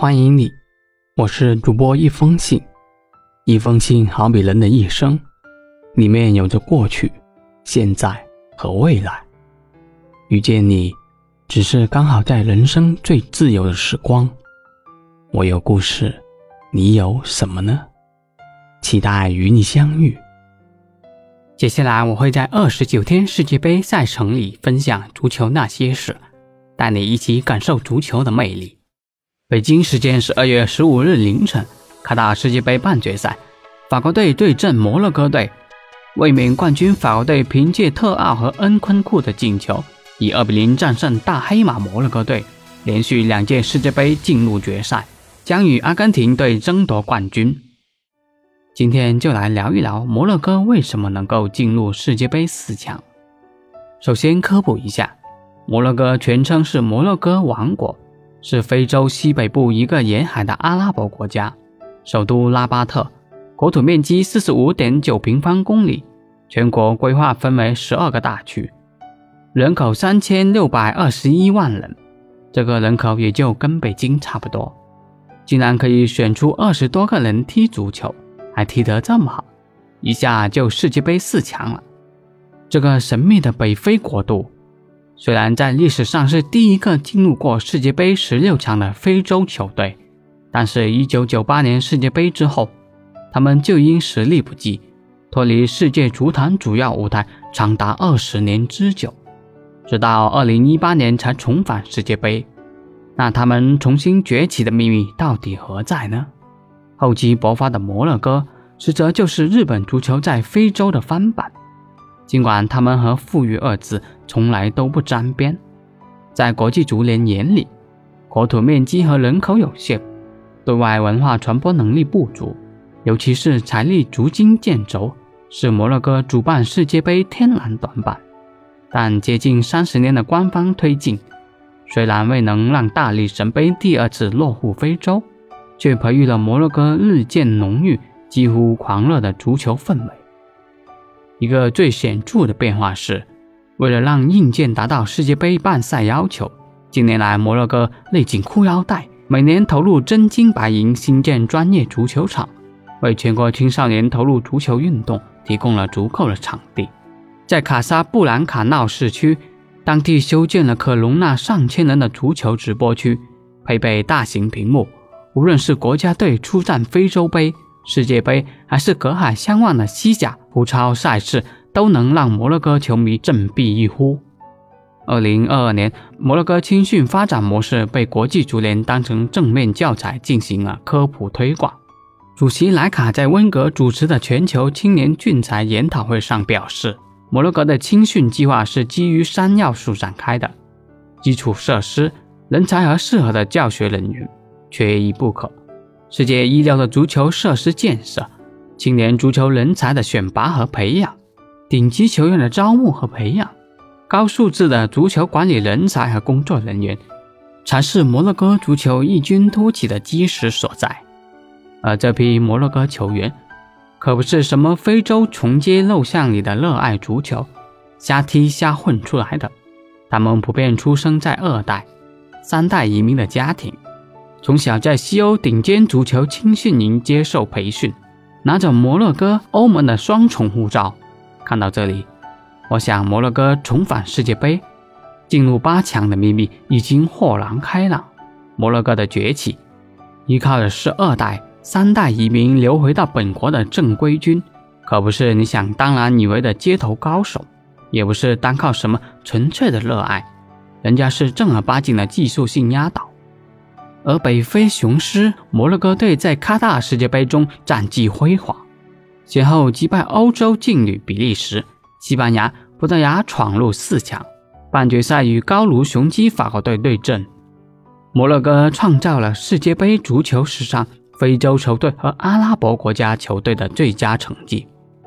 欢迎你，我是主播一封信。一封信好比人的一生，里面有着过去、现在和未来。遇见你，只是刚好在人生最自由的时光。我有故事，你有什么呢？期待与你相遇。接下来我会在二十九天世界杯赛程里分享足球那些事，带你一起感受足球的魅力。北京时间十二月十五日凌晨，卡塔世界杯半决赛，法国队对阵摩洛哥队。卫冕冠军法国队凭借特奥和恩昆库的进球，以二比零战胜大黑马摩洛哥队，连续两届世界杯进入决赛，将与阿根廷队争夺冠军。今天就来聊一聊摩洛哥为什么能够进入世界杯四强。首先科普一下，摩洛哥全称是摩洛哥王国。是非洲西北部一个沿海的阿拉伯国家，首都拉巴特，国土面积四十五点九平方公里，全国规划分为十二个大区，人口三千六百二十一万人，这个人口也就跟北京差不多，竟然可以选出二十多个人踢足球，还踢得这么好，一下就世界杯四强了，这个神秘的北非国度。虽然在历史上是第一个进入过世界杯十六强的非洲球队，但是1998年世界杯之后，他们就因实力不济，脱离世界足坛主要舞台长达二十年之久，直到2018年才重返世界杯。那他们重新崛起的秘密到底何在呢？厚积薄发的摩洛哥，实则就是日本足球在非洲的翻版。尽管他们和“富裕”二字从来都不沾边，在国际足联眼里，国土面积和人口有限，对外文化传播能力不足，尤其是财力捉襟见肘，是摩洛哥主办世界杯天然短板。但接近三十年的官方推进，虽然未能让大力神杯第二次落户非洲，却培育了摩洛哥日渐浓郁、几乎狂热的足球氛围。一个最显著的变化是，为了让硬件达到世界杯办赛要求，近年来摩洛哥勒紧裤腰带，每年投入真金白银新建专业足球场，为全国青少年投入足球运动提供了足够的场地。在卡萨布兰卡闹市区，当地修建了可容纳上千人的足球直播区，配备大型屏幕，无论是国家队出战非洲杯。世界杯还是隔海相望的西甲、葡超赛事，都能让摩洛哥球迷振臂一呼。二零二二年，摩洛哥青训发展模式被国际足联当成正面教材进行了科普推广。主席莱卡在温格主持的全球青年俊才研讨会上表示，摩洛哥的青训计划是基于三要素展开的：基础设施、人才和适合的教学人员，缺一不可。世界一流的足球设施建设、青年足球人才的选拔和培养、顶级球员的招募和培养、高素质的足球管理人才和工作人员，才是摩洛哥足球异军突起的基石所在。而这批摩洛哥球员，可不是什么非洲穷街陋巷里的热爱足球、瞎踢瞎混出来的，他们普遍出生在二代、三代移民的家庭。从小在西欧顶尖足球青训营接受培训，拿着摩洛哥、欧盟的双重护照。看到这里，我想摩洛哥重返世界杯、进入八强的秘密已经豁然开朗。摩洛哥的崛起，依靠的是二代、三代移民流回到本国的正规军，可不是你想当然以为的街头高手，也不是单靠什么纯粹的热爱，人家是正儿八经的技术性压倒。而北非雄狮摩洛哥队在卡塔世界杯中战绩辉煌，先后击败欧洲劲旅比利时、西班牙、葡萄牙，闯入四强。半决赛与高卢雄鸡法国队对阵，摩洛哥创造了世界杯足球史上非洲球队和阿拉伯国家球队的最佳成绩。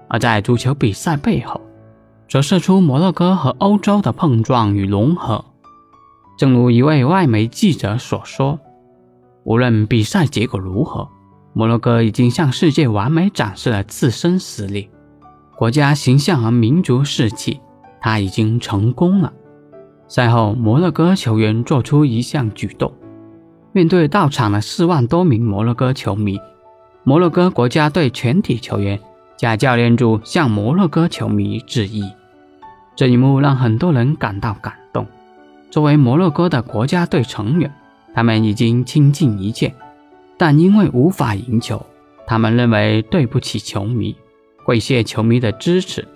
而在足球比赛背后，折射出摩洛哥和欧洲的碰撞与融合。正如一位外媒记者所说。无论比赛结果如何，摩洛哥已经向世界完美展示了自身实力、国家形象和民族士气。他已经成功了。赛后，摩洛哥球员做出一项举动：面对到场的四万多名摩洛哥球迷，摩洛哥国家队全体球员加教练组向摩洛哥球迷致意。这一幕让很多人感到感动。作为摩洛哥的国家队成员，他们已经倾尽一切，但因为无法赢球，他们认为对不起球迷，跪谢球迷的支持。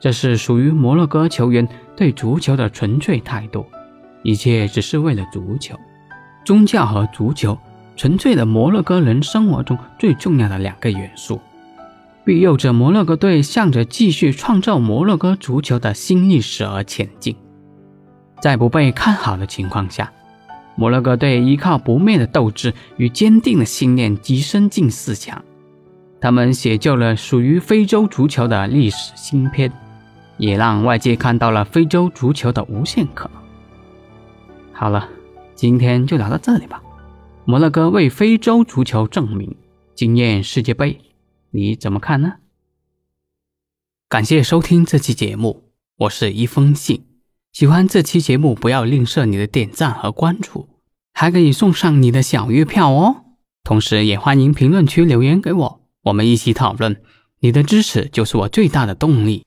这是属于摩洛哥球员对足球的纯粹态度，一切只是为了足球。宗教和足球，纯粹的摩洛哥人生活中最重要的两个元素，庇佑着摩洛哥队向着继续创造摩洛哥足球的新历史而前进。在不被看好的情况下，摩洛哥队依靠不灭的斗志与坚定的信念跻身进四强，他们写就了属于非洲足球的历史新篇。也让外界看到了非洲足球的无限可能。好了，今天就聊到这里吧。摩洛哥为非洲足球证明，惊艳世界杯，你怎么看呢？感谢收听这期节目，我是一封信。喜欢这期节目，不要吝啬你的点赞和关注，还可以送上你的小月票哦。同时，也欢迎评论区留言给我，我们一起讨论。你的支持就是我最大的动力。